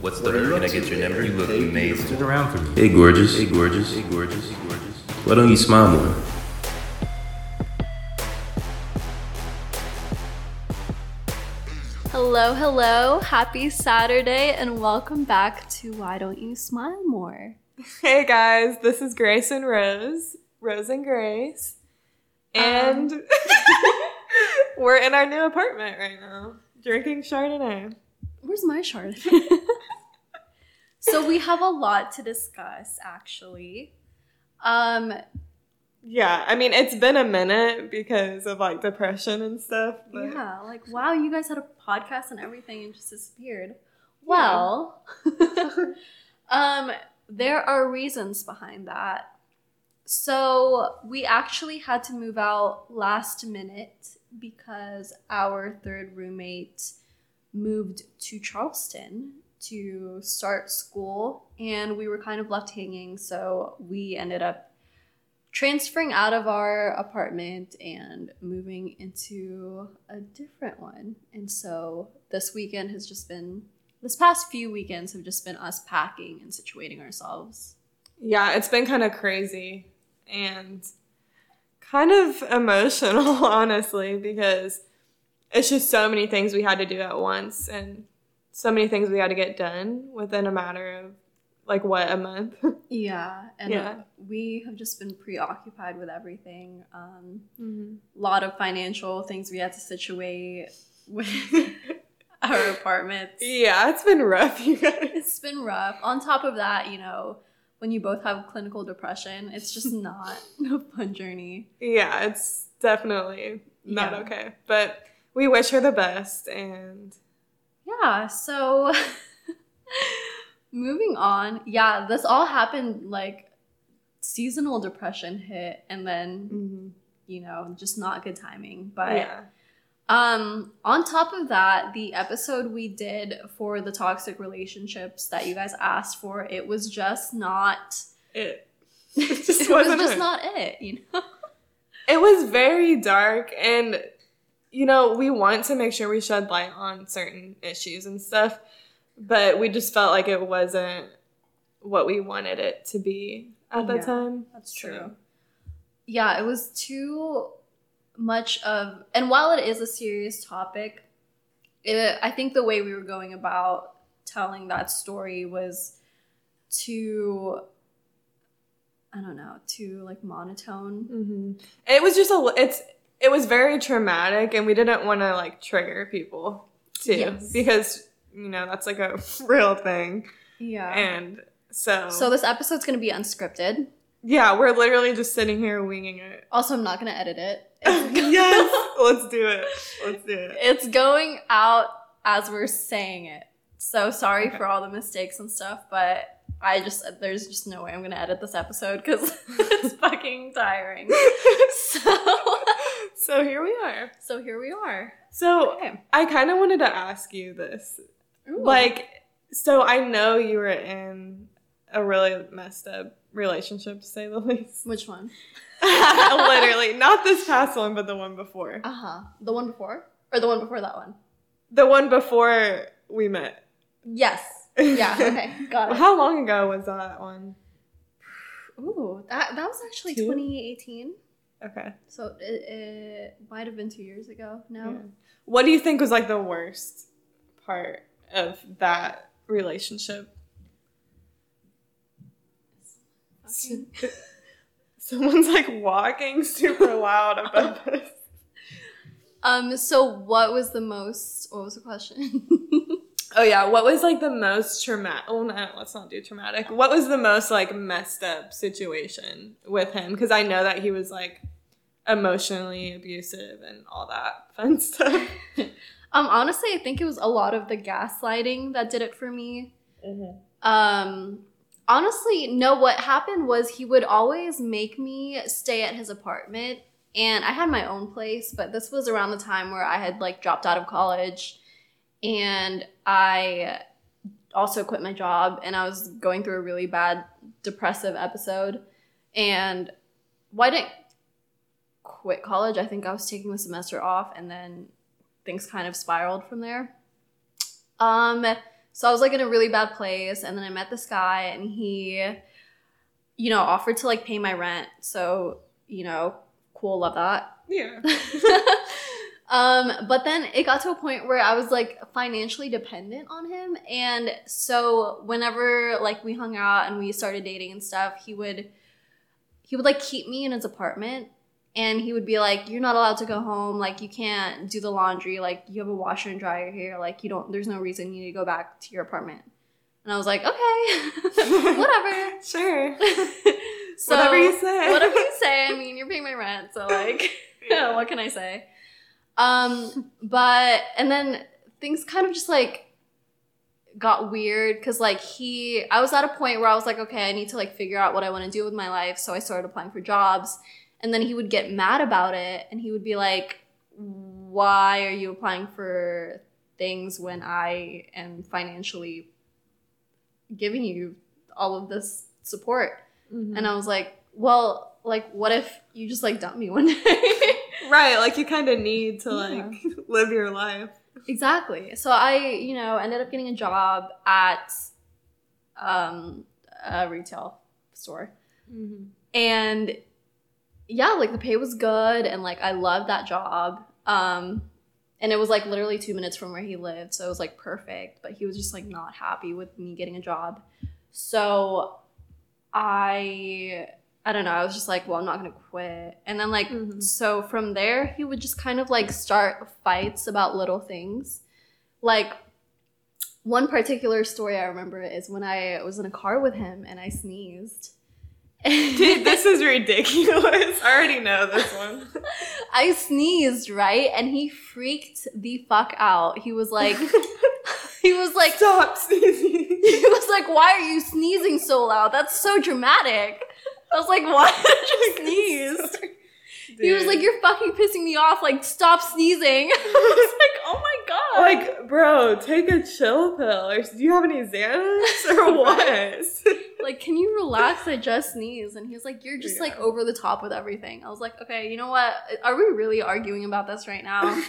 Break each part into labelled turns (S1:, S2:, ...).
S1: What's the hurry? Can I get your number? You look amazing.
S2: Sit around for me.
S1: Hey, gorgeous. Hey, gorgeous. Hey, gorgeous. Hey, gorgeous. Why don't you smile more?
S3: Hello, hello. Happy Saturday and welcome back to Why Don't You Smile More?
S4: Hey guys, this is Grace and Rose, Rose and Grace, um, and we're in our new apartment right now, drinking Chardonnay.
S3: Where's my Chardonnay? so we have a lot to discuss actually. Um
S4: Yeah, I mean it's been a minute because of like depression and stuff. But
S3: yeah, like wow, you guys had a podcast and everything and just disappeared. Well, um there are reasons behind that. So, we actually had to move out last minute because our third roommate moved to Charleston to start school and we were kind of left hanging, so we ended up transferring out of our apartment and moving into a different one. And so this weekend has just been this past few weekends have just been us packing and situating ourselves.
S4: yeah, it's been kind of crazy and kind of emotional, honestly, because it's just so many things we had to do at once and so many things we had to get done within a matter of like what a month.
S3: Yeah, and
S4: Yeah.
S3: we have just been preoccupied with everything. Um,
S4: Mhm.
S3: a lot of financial things we had to situate with our apartments.
S4: Yeah, it's been rough, you guys.
S3: It's been rough. On top of that, you know, when you both have clinical depression, it's just not a fun journey.
S4: Yeah, it's definitely not
S3: Yeah.
S4: okay. But we wish her the best and
S3: Yeah, so moving on. Yeah, this all happened like seasonal depression hit and then, you know, just not good timing. But
S4: yeah.
S3: um on top of that, the episode we did for the toxic relationships that you guys asked for, it was just not
S4: It
S3: it
S4: just
S3: was
S4: wasn't
S3: just
S4: it.
S3: not it, you know.
S4: it was very dark and you know, we want to make sure we shed light on certain issues and stuff, but we just felt like it wasn't what we wanted it to be at that
S3: Yeah.
S4: time.
S3: That's
S4: So-
S3: true. Yeah, it was too much of, and while it is a serious topic, it, I think the way we were going about telling that story was too, I don't know, too like monotone.
S4: hmm It was just a it's it was very traumatic and we didn't want to like trigger people too
S3: Yes.
S4: because you know that's like a real thing
S3: Yeah.
S4: and so
S3: so this episode's gonna be unscripted.
S4: yeah we're literally just sitting here winging it
S3: Also, I'm not gonna edit it.
S4: yes let's do it let's do it
S3: It's going out as we're saying it. So sorry
S4: Okay.
S3: for all the mistakes and stuff, but I just there's just no way I'm gonna edit this episode because it's fucking tiring. So
S4: so here we are
S3: so here we are.
S4: so
S3: Okay.
S4: i kind of wanted to ask you this
S3: Ooh.
S4: like so i know you were in a really messed up relationship to say the least
S3: which one?
S4: literally not this past one but the one before
S3: Uh huh. The one before or the one before that one?
S4: The one before we met.
S3: Yes. Yeah. Okay. Got it.
S4: How long ago was that one?
S3: Ooh, that that was actually
S4: Two?
S3: 2018.
S4: Okay.
S3: So it, it might have been two years ago now.
S4: Yeah. What do you think was like the worst part of that relationship? Someone's like walking super loud above us.
S3: Um. So what was the most? What was the question?
S4: Oh yeah, what was like the most traumatic? Oh no, let's not do traumatic. What was the most like messed up situation with him? Because I know that he was like emotionally abusive and all that fun stuff.
S3: Um, honestly, I think it was a lot of the gaslighting that did it for me. Um, honestly, no, what happened was he would always make me stay at his apartment, and I had my own place, but this was around the time where I had like dropped out of college, and I also quit my job, and I was going through a really bad depressive episode, and why didn't quit college. I think I was taking the semester off, and then things kind of spiraled from there. Um, So I was like in a really bad place, and then I met this guy, and he, you know, offered to like pay my rent. So you know, cool, love that.
S4: Yeah.
S3: um, but then it got to a point where I was like financially dependent on him, and so whenever like we hung out and we started dating and stuff, he would he would like keep me in his apartment and he would be like you're not allowed to go home. Like you can't do the laundry. Like you have a washer and dryer here. Like you don't there's no reason you need to go back to your apartment. And i was like okay whatever.
S4: Sure.
S3: so
S4: Whatever you say.
S3: whatever you say. I mean you're paying my rent so like
S4: Yeah.
S3: what can i say? Um but and then things kind of just like got weird because like he i was at a point where i was like okay i need to like figure out what i want to do with my life. So i started applying for jobs and then he would get mad about it and he would be like why are you applying for things when i am financially giving you all of this support
S4: Mhm.
S3: and i was like well like what if you just like dump me one day
S4: right, like you kind of need to
S3: Yeah.
S4: like live your life.
S3: exactly so i you know ended up getting a job at um a retail store
S4: Mm-hmm.
S3: and yeah like the pay was good and like i loved that job um and it was like literally two minutes from where he lived so it was like perfect but he was just like not happy with me getting a job so i i don't know i was just like well i'm not gonna quit and then like
S4: Mhm.
S3: so from there he would just kind of like start fights about little things like one particular story i remember is when i was in a car with him and i sneezed
S4: Dude, this is ridiculous. I already know this one.
S3: I sneezed, right? And he freaked the fuck out. He was like, he was like,
S4: Stop sneezing.
S3: he was like, why are you sneezing so loud? That's so dramatic. I was like, why did you sneeze? He was like, you're fucking pissing me off. Like, stop sneezing. I was like, oh my god.
S4: like, bro, take a chill pill. Or do you have any Xanax or what?
S3: like, can you relax? I just sneezed. And he was like, you're just like over the top with everything. I was like, okay, you know what? Are we really arguing about this right now?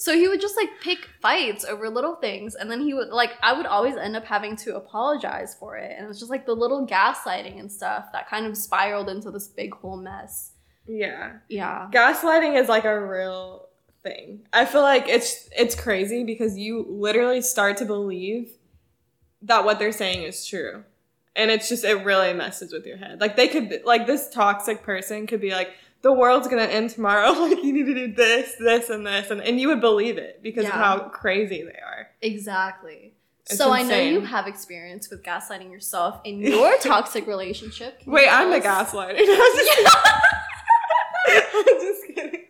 S3: So he would just like pick fights over little things, and then he would like I would always end up having to apologize for it, and it was just like the little gaslighting and stuff that kind of spiraled into this big whole mess.
S4: Yeah.
S3: Yeah,
S4: Gaslighting is like a real thing. I feel like it's it's crazy because you literally start to believe that what they're saying is true. And it's just it really messes with your head. Like they could like this toxic person could be like the world's going to end tomorrow. Like you need to do this, this and this and and you would believe it because of how crazy they are.
S3: exactly.
S4: It's
S3: so I know you have experience with gaslighting yourself in your toxic relationship. Can
S4: Wait,
S3: tell
S4: I'm the gaslighter. Just, just kidding.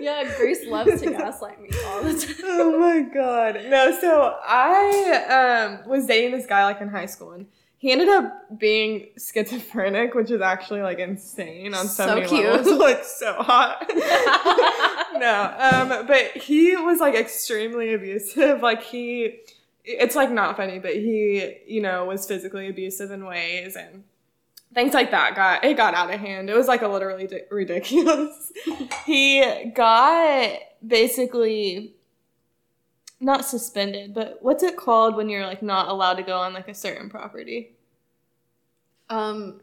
S3: Yeah, Grace loves to gaslight me all the time.
S4: oh my god. No, so I um was dating this guy like in high school and he ended up being schizophrenic, which is actually like insane on so,
S3: So
S4: many
S3: cute.
S4: levels. Like so hot. no, um, but he was like extremely abusive. Like he it's like not funny, but he, you know, was physically abusive in ways and things like that got it got out of hand. It was like a literally di- ridiculous. he got basically not suspended, but what's it called when you're like not allowed to go on like a certain property?
S3: Um,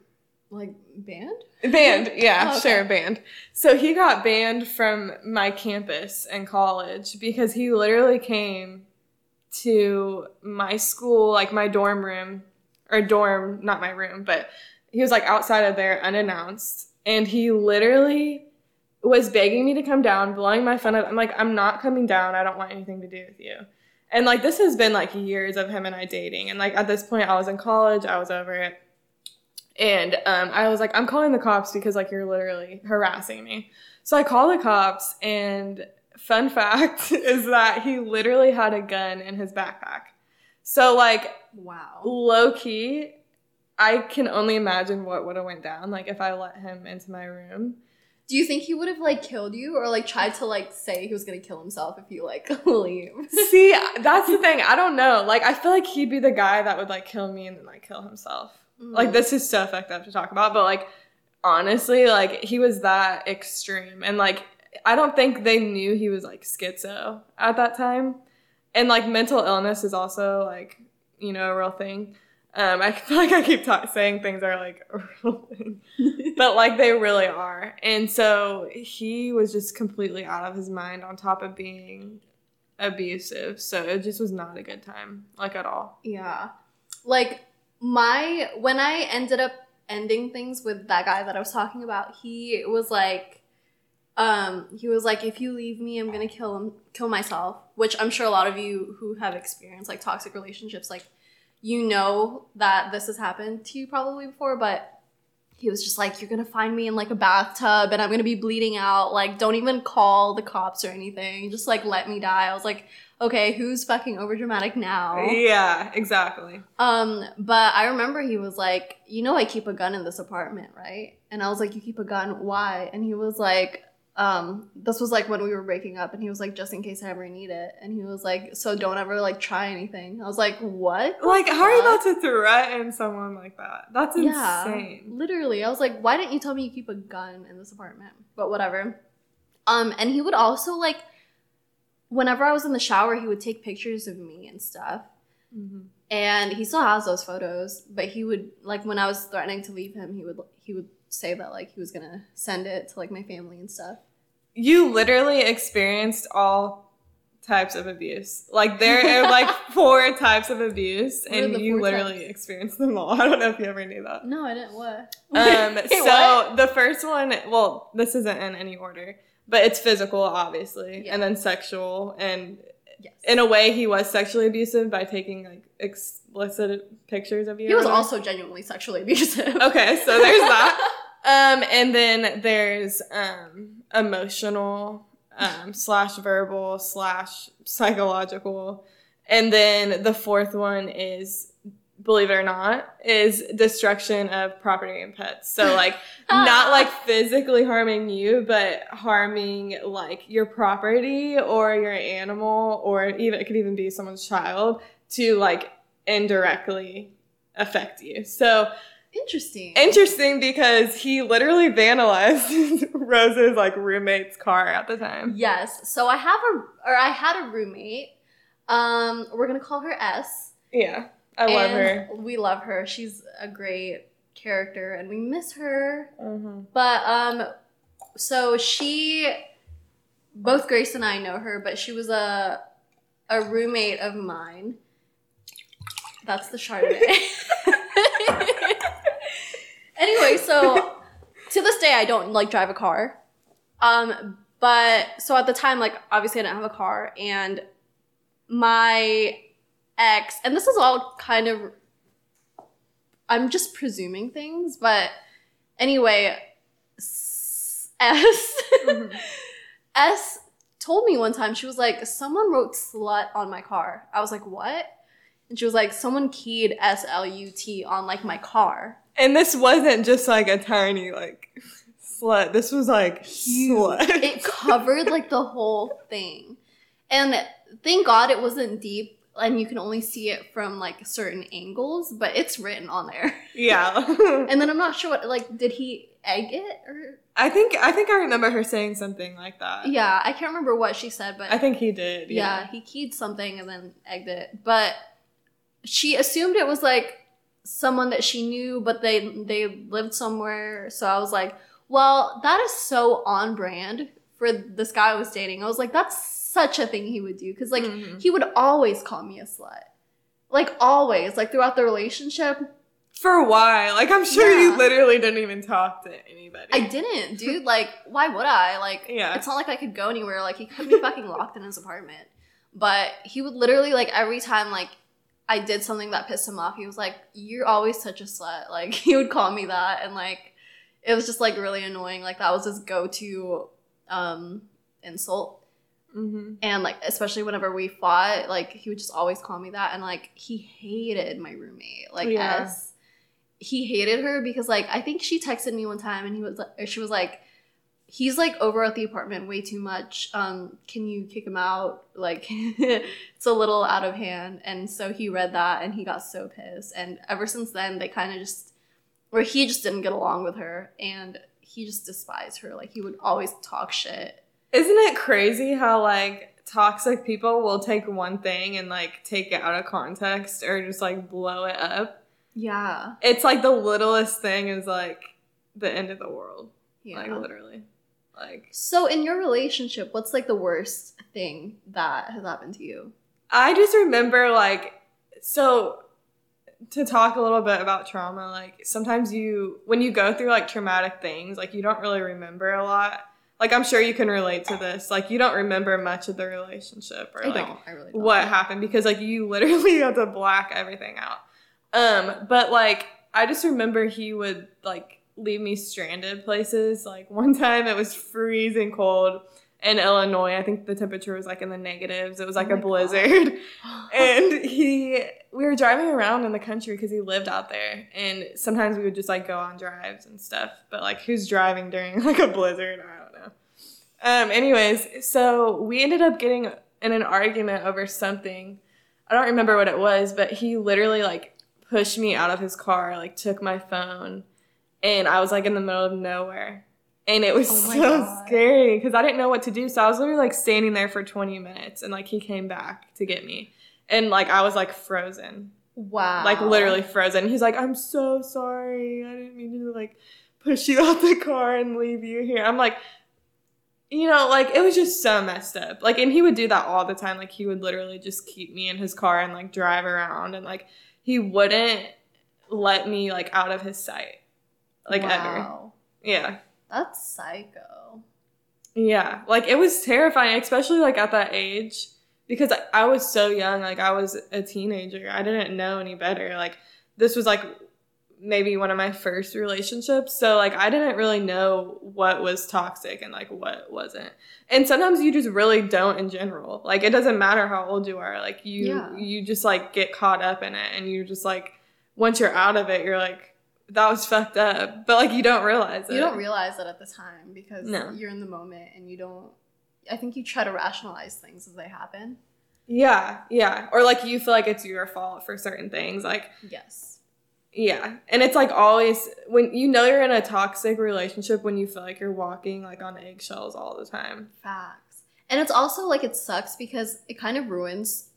S3: like banned?
S4: Banned, yeah,
S3: Oh, okay.
S4: sure, banned. So he got banned from my campus in college because he literally came to my school, like my dorm room, or dorm, not my room, but he was like outside of there unannounced. And he literally was begging me to come down, blowing my phone up. I'm like, I'm not coming down. I don't want anything to do with you. And like, this has been like years of him and I dating. And like, at this point, I was in college, I was over it. And um, I was like, I'm calling the cops because like you're literally harassing me. So I call the cops, and fun fact is that he literally had a gun in his backpack. So like
S3: Wow.
S4: low key, I can only imagine what would have went down like if I let him into my room.
S3: Do you think he would have like killed you or like tried to like say he was gonna kill himself if you like leave?
S4: See, that's the thing. I don't know. Like I feel like he'd be the guy that would like kill me and then like kill himself.
S3: Mm.
S4: Like this is so fucked up to talk about, but like honestly, like he was that extreme, and like I don't think they knew he was like schizo at that time. and like mental illness is also like you know a real thing. Um, I feel like I keep ta- saying things are like a real thing, but like they really are. And so he was just completely out of his mind on top of being abusive. So it just was not a good time, like at all.
S3: Yeah. Like my when I ended up ending things with that guy that I was talking about, he was like um he was like if you leave me, I'm going to kill him kill myself, which I'm sure a lot of you who have experienced like toxic relationships like you know that this has happened to you probably before, but he was just like, You're gonna find me in like a bathtub and I'm gonna be bleeding out. Like, don't even call the cops or anything. Just like let me die. I was like, Okay, who's fucking overdramatic now?
S4: Yeah, exactly.
S3: Um, but I remember he was like, You know, I keep a gun in this apartment, right? And I was like, You keep a gun? Why? And he was like, um, this was like when we were breaking up, and he was like, just in case I ever need it. And he was like, so don't ever like try anything. I was like, what?
S4: Like, how are you about to threaten someone like that? That's
S3: Yeah,
S4: insane.
S3: literally. I was like, why didn't you tell me you keep a gun in this apartment? But whatever. Um, and he would also like, whenever I was in the shower, he would take pictures of me and stuff.
S4: Mhm.
S3: And he still has those photos, but he would like when I was threatening to leave him, he would he would say that like he was gonna send it to like my family and stuff.
S4: You literally experienced all types of abuse. Like there are like four types of abuse,
S3: What
S4: and you literally
S3: types?
S4: experienced them all. I don't know if you ever knew that.
S3: No, I didn't. What?
S4: Um,
S3: Wait,
S4: so
S3: what?
S4: the first one, well, this isn't in any order, but it's physical, obviously,
S3: Yeah.
S4: and then sexual, and
S3: yes.
S4: in a way, he was sexually abusive by taking like explicit pictures of you.
S3: he was also genuinely sexually abusive.
S4: Okay, so there's that. Um, and then there's um, emotional um, slash verbal slash psychological, and then the fourth one is, believe it or not, is destruction of property and pets. So like not like physically harming you, but harming like your property or your animal, or even it could even be someone's child to like indirectly affect you. So
S3: Interesting.
S4: interesting because he literally vandalized Rose's like roommate's car at the time.
S3: Yes. So I have a or I had a roommate. Um, we're gonna call her S.
S4: Yeah, I love her.
S3: We love her. She's a great character, and we miss her.
S4: Mhm.
S3: But um, so she, both Grace and I know her, but she was a a roommate of mine. That's the Chardonnay. anyway, so to this day, I don't like drive a car. Um, but so at the time, like obviously, I didn't have a car, and my ex, and this is all kind of, I'm just presuming things, but anyway, S, S,
S4: Mhm.
S3: S told me one time she was like, someone wrote slut on my car. I was like, what? And she was like, someone keyed S L U T on like my car.
S4: And this wasn't just like a tiny like slut. This was like
S3: Huge.
S4: slut.
S3: it covered like the whole thing. And thank God it wasn't deep and you can only see it from like certain angles, but it's written on there.
S4: yeah.
S3: And then I'm not sure what like did he egg it or
S4: I think I think I remember her saying something like that.
S3: yeah, I can't remember what she said, but
S4: I think he did.
S3: yeah.
S4: Yeah.
S3: he keyed something and then egged it. But she assumed it was like someone that she knew, but they they lived somewhere. So I was like, well, that is so on brand for this guy I was dating. I was like, that's such a thing he would do because like
S4: Mhm.
S3: he would always call me a slut, like always, like throughout the relationship.
S4: For a while. Like I'm sure you literally didn't even talk to anybody.
S3: I didn't, dude. Like, why would I? Like,
S4: Yeah.
S3: it's not like I could go anywhere. Like, he could be fucking locked in his apartment. But he would literally, like, every time, like, I did something that pissed him off, he was like, You're always such a slut. Like, he would call me that. And, like, it was just, like, really annoying. Like, that was his go to um, insult.
S4: hmm
S3: And, like, especially whenever we fought, like, he would just always call me that. And, like, he hated my roommate, like,
S4: Yeah.
S3: S. He hated her because, like, I think she texted me one time and he was, like, she was like, he's like over at the apartment way too much. Um, can you kick him out? Like it's a little out of hand. And so he read that and he got so pissed. And ever since then they kind of just or he just didn't get along with her and he just despised her. Like he would always talk shit.
S4: Isn't it crazy how like toxic people will take one thing and like take it out of context or just like blow it up.
S3: Yeah.
S4: It's like the littlest thing is like the end of the world.
S3: Yeah.
S4: Like literally. Like
S3: so in your relationship, what's like the worst thing that has happened to you?
S4: I just remember like so to talk a little bit about trauma, like sometimes you when you go through like traumatic things, like you don't really remember a lot. Like I'm sure you can relate to this. Like you don't remember much of the relationship or
S3: I
S4: like
S3: don't. I really don't.
S4: what happened because like you literally have to black everything out. Um, but like I just remember he would like leave me stranded places. Like one time it was freezing cold in Illinois. I think the temperature was like in the negatives. It was like
S3: Oh
S4: a blizzard. and he we were driving around in the country because he lived out there and sometimes we would just like go on drives and stuff but like who's driving during like a blizzard i don't know um anyways so we ended up getting in an argument over something i don't remember what it was but he literally like pushed me out of his car like took my phone and i was like in the middle of nowhere and it was
S3: Oh
S4: so
S3: God.
S4: scary because i didn't know what to do so i was literally like standing there for 20 minutes and like he came back to get me and like I was like frozen,
S3: wow.
S4: like literally frozen. He's like, "I'm so sorry. I didn't mean to like push you out the car and leave you here." I'm like, you know, like it was just so messed up. Like, and he would do that all the time. Like, he would literally just keep me in his car and like drive around, and like he wouldn't let me like out of his sight, like ever.
S3: Wow.
S4: Yeah.
S3: That's psycho.
S4: Yeah, like it was terrifying, especially like at that age because I, I was so young. Like I was a teenager. I didn't know any better. Like this was like maybe one of my first relationships. So like I didn't really know what was toxic and like what wasn't. And sometimes you just really don't in general. Like it doesn't matter how old you are. Like you
S3: Yeah.
S4: you just like get caught up in it and you just like once you're out of it, you're like that was fucked up. But like you don't realize it.
S3: You don't realize that at the time because
S4: No.
S3: you're in the moment and you don't. I think you try to rationalize things as they happen.
S4: Yeah, yeah. Or like you feel like it's your fault for certain things. Like,
S3: Yes.
S4: yeah. And it's like always when you know you're in a toxic relationship when you feel like you're walking like on eggshells all the time.
S3: Facts. And it's also like it sucks because it kind of ruins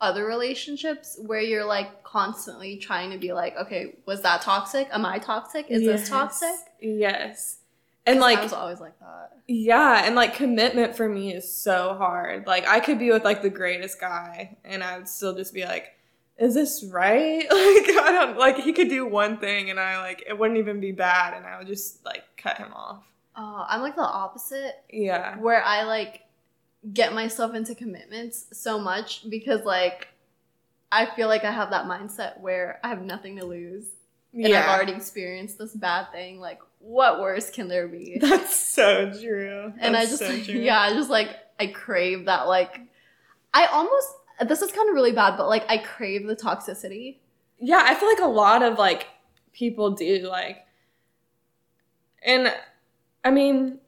S3: other relationships where you're like constantly trying to be like, okay, was that toxic? Am I toxic? Is this toxic?
S4: Yes. And like
S3: I was always like that.
S4: yeah, and like commitment for me is so hard. Like I could be with like the greatest guy and I would still just be like is this right? Like I don't like he could do one thing and I like it wouldn't even be bad and I would just like cut him off.
S3: Uh, I'm like the opposite
S4: Yeah.
S3: where I like get myself into commitments so much because like I feel like I have that mindset where I have nothing to lose and. I've already experienced this bad thing. Like, what worse can there be?
S4: That's so true.
S3: and I just,
S4: so
S3: yeah, I just like, I crave that. Like, I almost, this is kind of really bad, but like, I crave the toxicity.
S4: Yeah, I feel like a lot of like people do like and I mean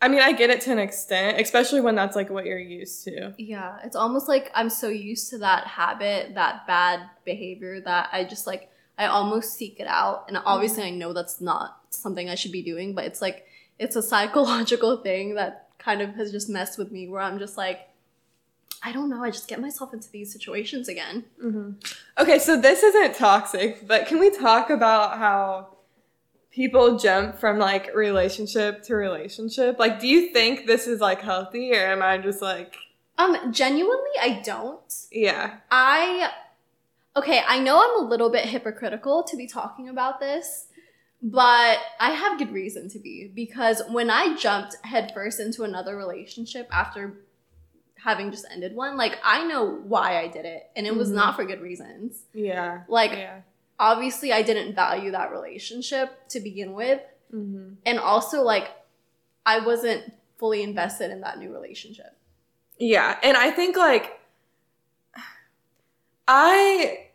S4: I mean I get it to an extent, especially when that's like what you're used to.
S3: Yeah, it's almost like I'm so used to that habit, that bad behavior that I just like, I almost seek it out. And obviously, I know that's not something I should be doing, but it's like, it's a psychological thing that kind of has just messed with me where I'm just like, I don't know, I just get myself into these situations again.
S4: Mm-hmm. Okay, so this isn't toxic, but can we talk about how people jump from like relationship to relationship? Like, do you think this is like healthy, or am I just like,
S3: Um, genuinely, I don't.
S4: yeah,
S3: I okay, I know I'm a little bit hypocritical to be talking about this, but I have good reason to be because when I jumped headfirst into another relationship after having just ended one, like I know why I did it, and it was
S4: Mhm.
S3: not for good reasons.
S4: yeah,
S3: Like
S4: yeah,
S3: obviously I didn't value that relationship to begin with,
S4: mm-hmm.
S3: and also like I wasn't fully invested in that new relationship.
S4: Yeah, and I think like I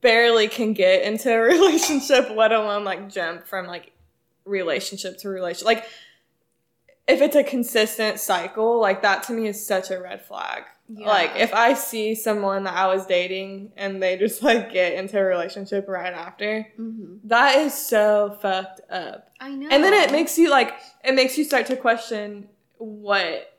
S4: barely can get into a relationship, let alone like jump from like relationship to relationship. Like if it's a consistent cycle, like that to me is such a red flag. Like if I see someone that I was dating and they just like get into a relationship right after,
S3: hmm
S4: that is so fucked up.
S3: I know,
S4: And then it makes you like it makes you start to question what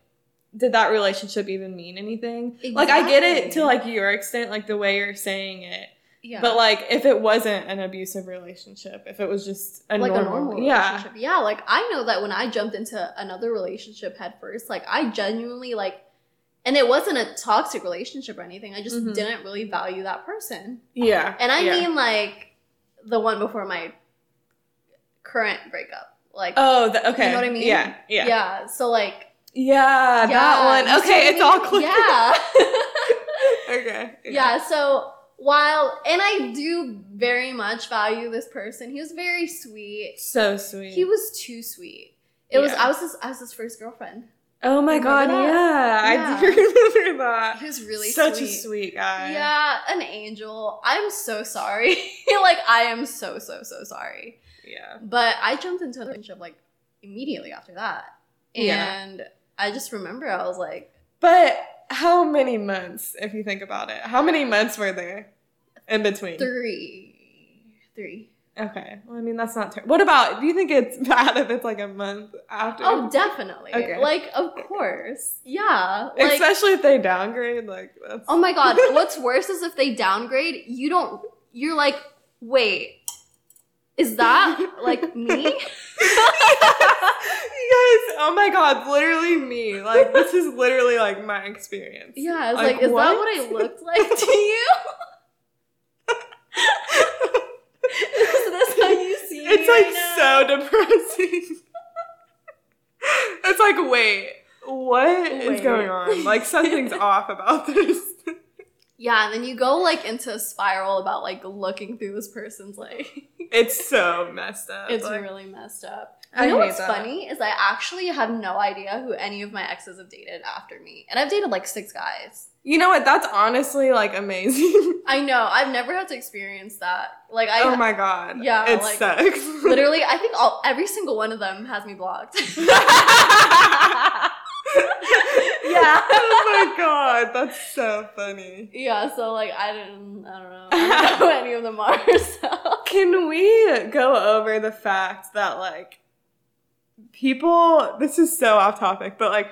S4: did that relationship even mean anything? Like I get it to like your extent, like the way you're saying it.
S3: Yeah.
S4: But like if it wasn't an abusive relationship, if it was just a
S3: like
S4: normal,
S3: a normal
S4: yeah.
S3: relationship. Yeah, like I know that when I jumped into another relationship head first, like I genuinely like and it wasn't a toxic relationship or anything. I just
S4: Mhm.
S3: didn't really value that person.
S4: Yeah.
S3: And I
S4: yeah.
S3: mean like the one before my current breakup. Like
S4: Oh, the, okay.
S3: You know what I mean?
S4: Yeah, yeah.
S3: yeah. So like
S4: Yeah,
S3: yeah,
S4: that one. Okay, it's all clear.
S3: Yeah.
S4: okay.
S3: yeah, so while and I do very much value this person. He was very sweet.
S4: So sweet.
S3: He was too sweet. It was I was his I was his first girlfriend.
S4: Oh my
S3: Remember
S4: god,
S3: that?
S4: yeah. I do remember that.
S3: He was really
S4: Such
S3: sweet.
S4: a sweet guy.
S3: Yeah, an angel. I'm so sorry. like I am so so so sorry.
S4: Yeah.
S3: But I jumped into a relationship like immediately after that.
S4: Yeah.
S3: And I just remember I was like
S4: But how many months, if you think about it? How many months were there in between?
S3: three. Three.
S4: Okay. Well, I mean, that's not terrible. What about, do you think it's bad if it's like a month after?
S3: Oh, definitely.
S4: Okay.
S3: Like, of course. Yeah. Like,
S4: Especially if they downgrade, like, that's.
S3: oh my god. What's worse is if they downgrade, you don't, you're like, wait, is that like me?
S4: you guys, oh my god, literally me. Like, this is literally like my experience.
S3: Yeah, it's
S4: Like,
S3: like, is
S4: what?
S3: that what I looked like to you? is this how you see me?
S4: It's like
S3: right now?
S4: So depressing. it's like, wait, what is
S3: Wait.
S4: going on? Like, something's off about this.
S3: Yeah, and then you go like into a spiral about like looking through this person's like
S4: It's so messed up.
S3: it's
S4: Like,
S3: really messed up.
S4: I
S3: You know what's
S4: that.
S3: funny is I actually have no idea who any of my exes have dated after me. And I've dated like six guys.
S4: You know what? That's honestly like amazing.
S3: I know. I've never had to experience that. Like I
S4: oh my god.
S3: Yeah,
S4: It
S3: like,
S4: sucks.
S3: literally I think all every single one of them has me blocked. yeah.
S4: oh my god, that's so funny.
S3: Yeah, so like I didn't I don't know. I don't know who any of them are, so
S4: Can we go over the fact that like people this is so off topic, but like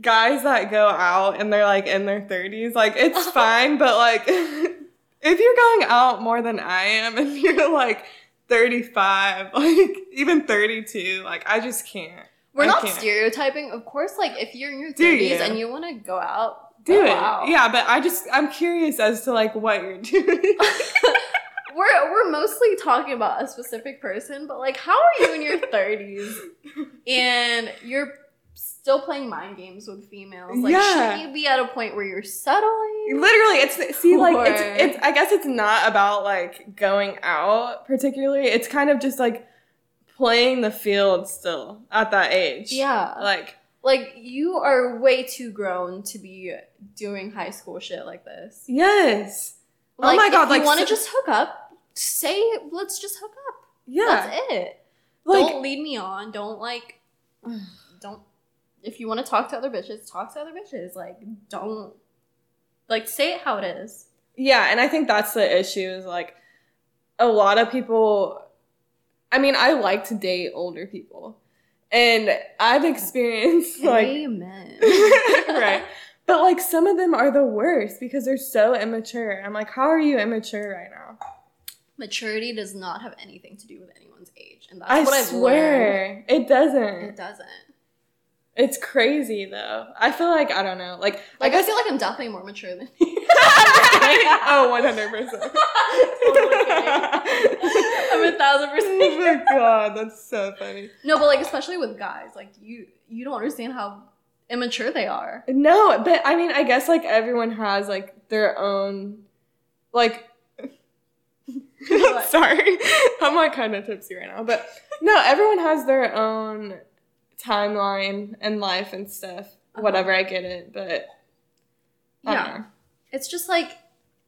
S4: guys that go out and they're like in their 30s, like it's fine, but like if you're going out more than I am and you're like 35, like even 32, like I just can't.
S3: we're
S4: I
S3: not
S4: can't.
S3: stereotyping. Of course, like if you're in your thirties
S4: you?
S3: and you wanna go out,
S4: Do
S3: go
S4: it.
S3: out.
S4: Yeah, but I just I'm curious as to like what you're doing.
S3: We're we're mostly talking about a specific person, but like, how are you in your thirties and you're still playing mind games with females? Like,
S4: Yeah.
S3: shouldn't you be at a point where you're settling?
S4: Literally, it's see like it's
S3: Or-
S4: it's I guess it's not about like going out particularly. It's kind of just like playing the field still at that age.
S3: Yeah,
S4: Like
S3: like you are way too grown to be doing high school shit like this.
S4: yes.
S3: Oh like,
S4: oh my god, like
S3: you want to
S4: so-
S3: just hook up, say let's just hook up.
S4: yeah.
S3: That's it.
S4: Like
S3: don't lead me on. Don't like. Don't. If you want to talk to other bitches, talk to other bitches. Like, don't. Like, say it how it is.
S4: yeah, and I think that's the issue is like a lot of people I mean, I like to date older people. And I've experienced like
S3: Amen.
S4: right. But like some of them are the worst because they're so immature. I'm like, how are you immature right now?
S3: Maturity does not have anything to do with anyone's age, and that's
S4: I
S3: what I've learned.
S4: swear it doesn't.
S3: It doesn't.
S4: It's crazy though. I feel like I don't know. Like,
S3: Like, I,
S4: guess
S3: feel like I'm definitely more mature than you.
S4: oh, 100 percent.
S3: I'm a thousand percent.
S4: Oh my god, that's so funny.
S3: No, but like especially with guys, like you you don't understand how immature they are.
S4: No, but I mean, I guess like everyone has like their own, like. Sorry, I'm like kind of tipsy right now, but no, everyone has their own timeline and life and stuff.
S3: Uh-huh.
S4: Whatever, I get it, but
S3: Yeah. It's just like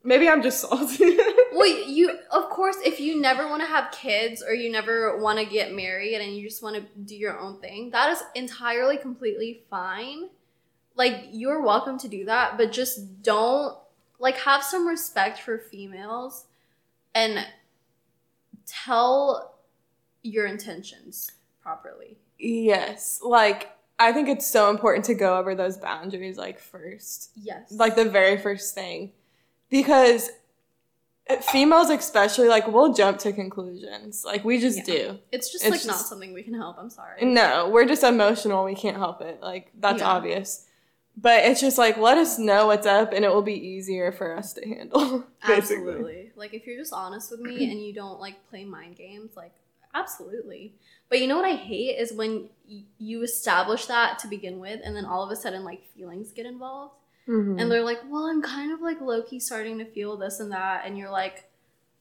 S4: maybe I'm just salty.
S3: well, you of course if you never want to have kids or you never want to get married and you just want to do your own thing, that is entirely completely fine. Like you're welcome to do that, but just don't like have some respect for females and tell your intentions properly.
S4: Yes, like I think it's so important to go over those boundaries like first.
S3: Yes.
S4: Like the very first thing. Because females especially like we'll jump to conclusions. Like we just
S3: Yeah.
S4: do.
S3: it's just
S4: it's
S3: like not something we can help. I'm sorry.
S4: No, we're just emotional. We can't help it. Like that's
S3: Yeah.
S4: obvious. But it's just like let us know what's up, and it will be easier for us to handle. Basically.
S3: Absolutely. Like if you're just honest with me and you don't like play mind games, like absolutely. But you know what I hate is when y- you establish that to begin with, and then all of a sudden like feelings get involved,
S4: Mhm.
S3: and they're like, "Well, I'm kind of like low key starting to feel this and that," and you're like,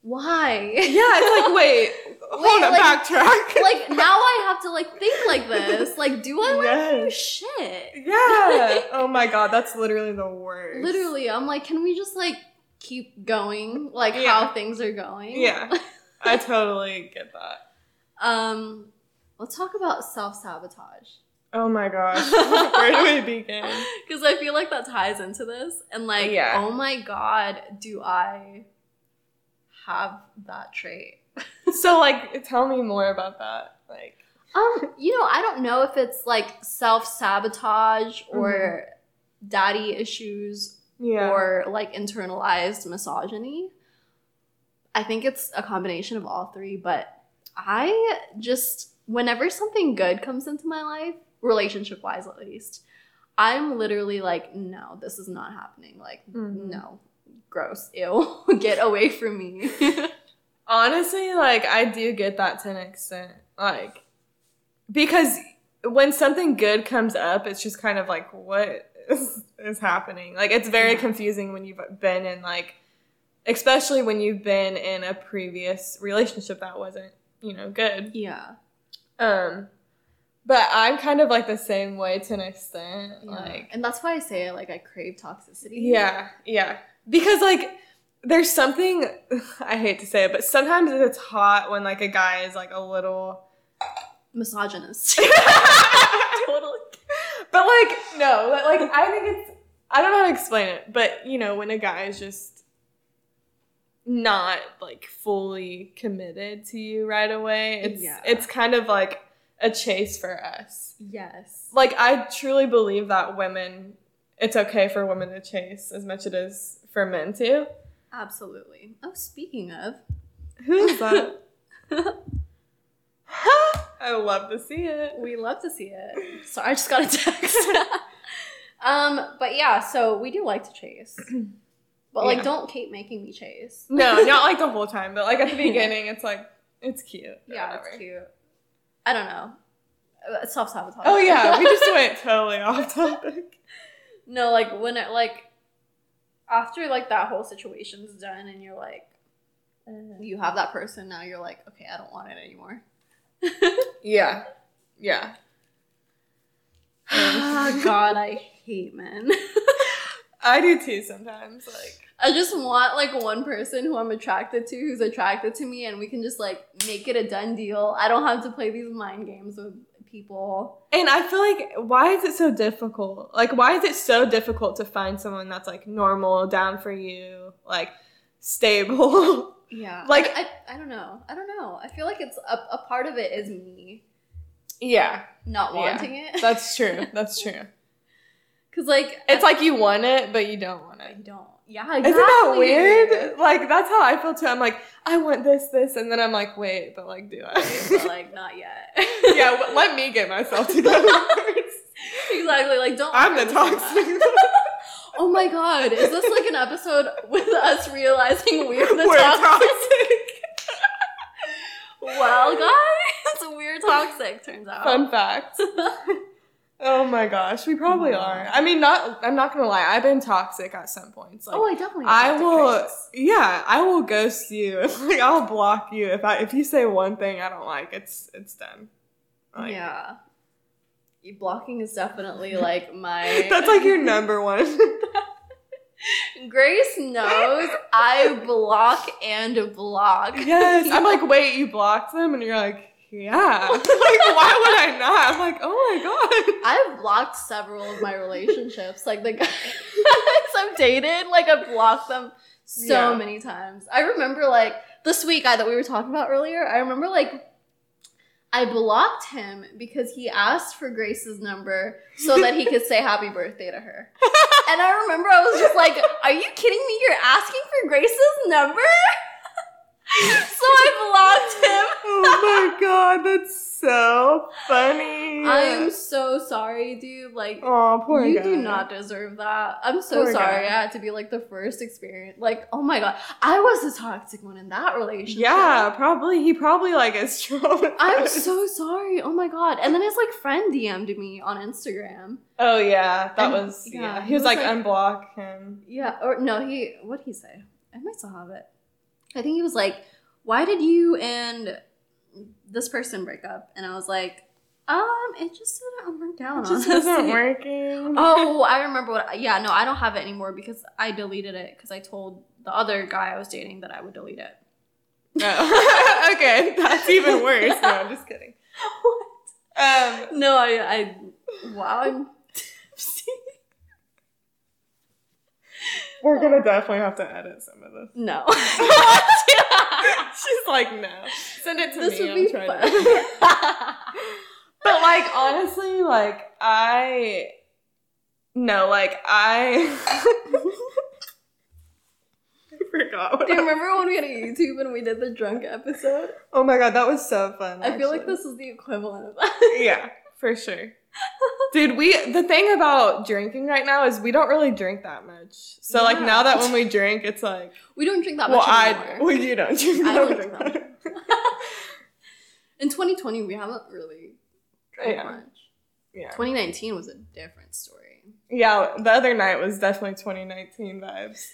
S3: "Why?"
S4: yeah, it's like wait, hold up,
S3: like-
S4: backtrack.
S3: like now I have to like think like this. Like, do I to do shit?
S4: yeah. Oh my god, that's literally the worst.
S3: Literally, I'm like, can we just like keep going, like
S4: Yeah.
S3: how things are going?
S4: Yeah. I totally get that.
S3: Um, let's talk about self sabotage
S4: Oh my gosh. Where do we begin?
S3: because I feel like that ties into this, and like,
S4: Yeah.
S3: oh my god, do I have that trait?
S4: So like tell me more about that. Like
S3: Um, you know, I don't know if it's like self sabotage or daddy issues
S4: yeah.
S3: or like internalized misogyny. I think it's a combination of all three, but I just, whenever something good comes into my life, relationship wise at least, I'm literally like, no, this is not happening. Like,
S4: Mhm.
S3: no, gross, ew, get away from me.
S4: Honestly, like I do get that to an extent. Like because when something good comes up, it's just kind of like what is, is happening? Like it's very confusing when you've been in like especially when you've been in a previous relationship that wasn't, you know, good.
S3: yeah.
S4: Um but I'm kind of like the same way to an extent.
S3: yeah.
S4: Like
S3: and that's why I say like I crave toxicity.
S4: Yeah, yeah. Because like there's something I hate to say it, but sometimes it's hot when like a guy is like a little
S3: Misogynist.
S4: totally. But like no, but, like I think it's I don't know how to explain it, but you know, when a guy is just not like fully committed to you right away, it's
S3: Yeah.
S4: it's kind of like a chase for us.
S3: yes.
S4: Like I truly believe that women it's okay for women to chase as much as it is for men too.
S3: Absolutely. Oh, speaking of,
S4: Who's that? I love to see it.
S3: we love to see it. Sorry, I just got a text. um, but yeah, so we do like to chase. But like
S4: Yeah.
S3: don't keep making me chase.
S4: No, not like the whole time, but like at the beginning, it's like it's cute.
S3: Yeah,
S4: whatever.
S3: it's cute. I don't know. Self sabotage.
S4: Oh yeah, we just went totally off topic.
S3: no, like when it like after like that whole situation's done and you're like you have that person now you're like, okay, I don't want it anymore.
S4: Yeah, yeah.
S3: Ah, God, I hate men.
S4: I do too sometimes. Like,
S3: I just want like one person who I'm attracted to who's attracted to me and we can just like make it a done deal. I don't have to play these mind games with people.
S4: and I feel like why is it so difficult? Like, why is it so difficult to find someone that's like normal, down for you, like stable?
S3: Yeah.
S4: Like-
S3: I, I, I don't know. I don't know. I feel like it's a, a part of it is me
S4: yeah,
S3: not
S4: Yeah.
S3: wanting it.
S4: that's true. That's true.
S3: Cause like
S4: It's like you want it, but you don't want it.
S3: You don't. Yeah, exactly.
S4: Isn't that weird? Like that's how I feel too. I'm like, I want this, this, and then I'm like, wait, but like, do I?
S3: but like not yet.
S4: yeah, well, let me get myself together
S3: exactly. Like don't.
S4: I'm the
S3: let her say that.
S4: toxic.
S3: Oh my god, is this like an episode with us realizing we're the toxic
S4: We're
S3: toxic?
S4: toxic.
S3: Well, guys, we're toxic. Turns out.
S4: Fun fact. Oh my gosh, we probably are. I mean, not. I'm not gonna lie. I've been toxic at some points. Like,
S3: oh, I definitely.
S4: I will. Yeah, I will ghost you. like, I'll block you if I if you say one thing I don't like. It's it's done. Like,
S3: yeah. Blocking is definitely like my.
S4: That's like your number one.
S3: Grace knows I block and block.
S4: yes. I'm like, wait, you blocked them, and you're like, yeah. like, why would I not? I'm like, oh my god.
S3: I've blocked several of my relationships. Like the guys I've dated, like I've blocked them so
S4: Yeah.
S3: many times. I remember like the sweet guy that we were talking about earlier. I remember like I blocked him because he asked for Grace's number so that he could say happy birthday to her. And I remember I was just like, Are you kidding me? You're asking for Grace's number? So I blocked him.
S4: oh my god, that's so funny.
S3: I am so sorry, dude. Like,
S4: Oh, poor
S3: you
S4: guy.
S3: do not deserve that. I'm so
S4: Poor
S3: sorry.
S4: guy.
S3: I had to be like the first experience. Like, oh my god, I was the toxic one in that relationship.
S4: Yeah, probably. He probably like is traumatized.
S3: I'm so sorry. Oh my god. And then his like friend DM'd me on Instagram.
S4: Oh yeah, that
S3: And-
S4: was
S3: yeah,
S4: yeah.
S3: he
S4: was
S3: was
S4: like,
S3: like-
S4: unblock him.
S3: Yeah, or no, he what'd he say? I might still have it. I think he was like, Why did you and this person break up? And I was like, Um, it just didn't work out.
S4: It just
S3: honestly."
S4: isn't working.
S3: Oh, I remember what. Yeah, no, I don't have it anymore because I deleted it because I told the other guy I was dating that I would delete it.
S4: No. okay, that's even worse. No, I'm just kidding. Um,
S3: No, I, I, wow, I'm.
S4: We're gonna definitely have to edit some of this.
S3: no.
S4: She's like, no. Send it to
S3: this
S4: me.
S3: would
S4: I'll
S3: be fun.
S4: to- But like honestly, like I no, like I I forgot. What
S3: Do you remember when we had a YouTube and we did the drunk episode?
S4: oh my god, that was so fun.
S3: I feel like this is the equivalent of that.
S4: Yeah, for sure. Dude, we the thing about drinking right now is we don't really drink that much. So like now that when we drink, it's like
S3: We don't drink that
S4: well,
S3: much
S4: I
S3: anymore.
S4: well you don't drink.
S3: I don't drink that much. In 2020, we haven't really drank
S4: Yeah.
S3: much.
S4: Yeah.
S3: 2019 was a different story.
S4: Yeah, the other night was definitely 2019 vibes.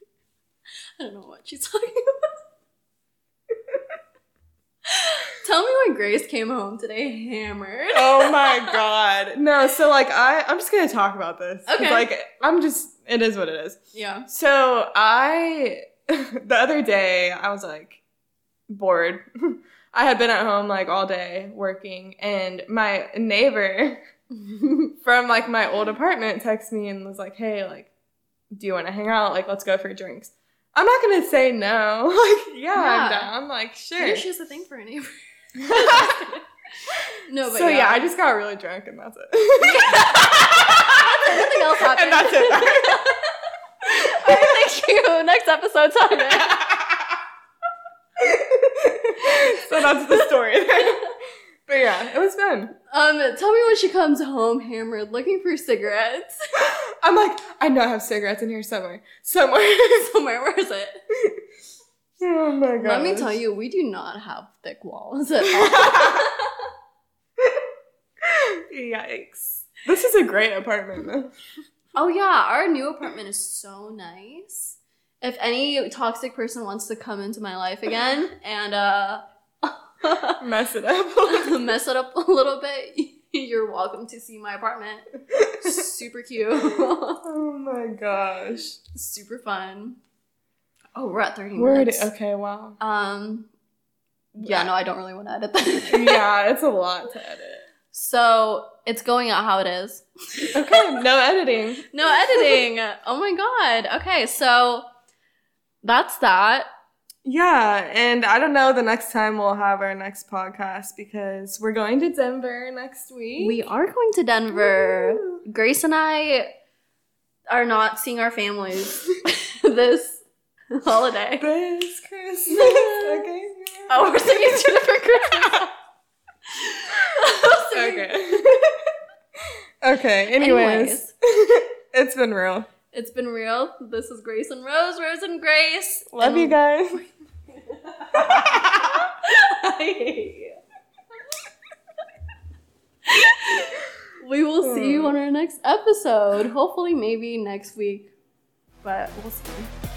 S3: I don't know what she's talking about. Tell me when Grace came home today hammered.
S4: Oh my god. No, so like I I'm just gonna talk about this.
S3: Okay.
S4: Like I'm just it is what it is.
S3: Yeah.
S4: So I the other day I was like bored. I had been at home like all day working and my neighbor from like my old apartment texted me and was like, Hey, like, do you wanna hang out? Like let's go for drinks. I'm not gonna say no. Like, yeah, I'm down. Like, sure.
S3: Maybe she has a thing for a neighbor. no, but
S4: so yeah.
S3: yeah.
S4: I just got really drunk and that's it.
S3: Nothing else happened.
S4: And that's it.
S3: All right, thank you. Next episode, Tanya.
S4: so that's the story. but yeah, it was fun.
S3: Um, tell me when she comes home hammered, looking for cigarettes.
S4: I'm like, I know I have cigarettes in here somewhere. Somewhere.
S3: Somewhere, where is it?
S4: Oh my god.
S3: Let me tell you, we do not have thick walls at all.
S4: Yikes. This is a great apartment though.
S3: oh yeah, our new apartment is so nice. If any toxic person wants to come into my life again and uh
S4: Mess it up.
S3: mess it up a little bit, you're welcome to see my apartment. Super cute.
S4: oh my gosh.
S3: Super fun. Oh, we're at 30
S4: Word.
S3: minutes.
S4: Okay, wow.
S3: Um yeah, no, I don't really want to edit that.
S4: yeah, it's a lot to edit.
S3: So it's going out how it is.
S4: Okay, no editing.
S3: No editing. oh my god. Okay, so that's that.
S4: Yeah, and I don't know the next time we'll have our next podcast because we're going to Denver next week.
S3: We are going to Denver.
S4: Woo.
S3: Grace and I are not seeing our families this holiday.
S4: this Christmas. okay.
S3: Oh, we're singing two different Christmas.
S4: Okay. okay. Anyways, it's been real.
S3: It's been real. This is Grace and Rose, Rose and Grace.
S4: Love
S3: And-
S4: you um, guys.
S3: I hate you. we will see you hmm. on our next episode. Hopefully, maybe next week, but we'll see.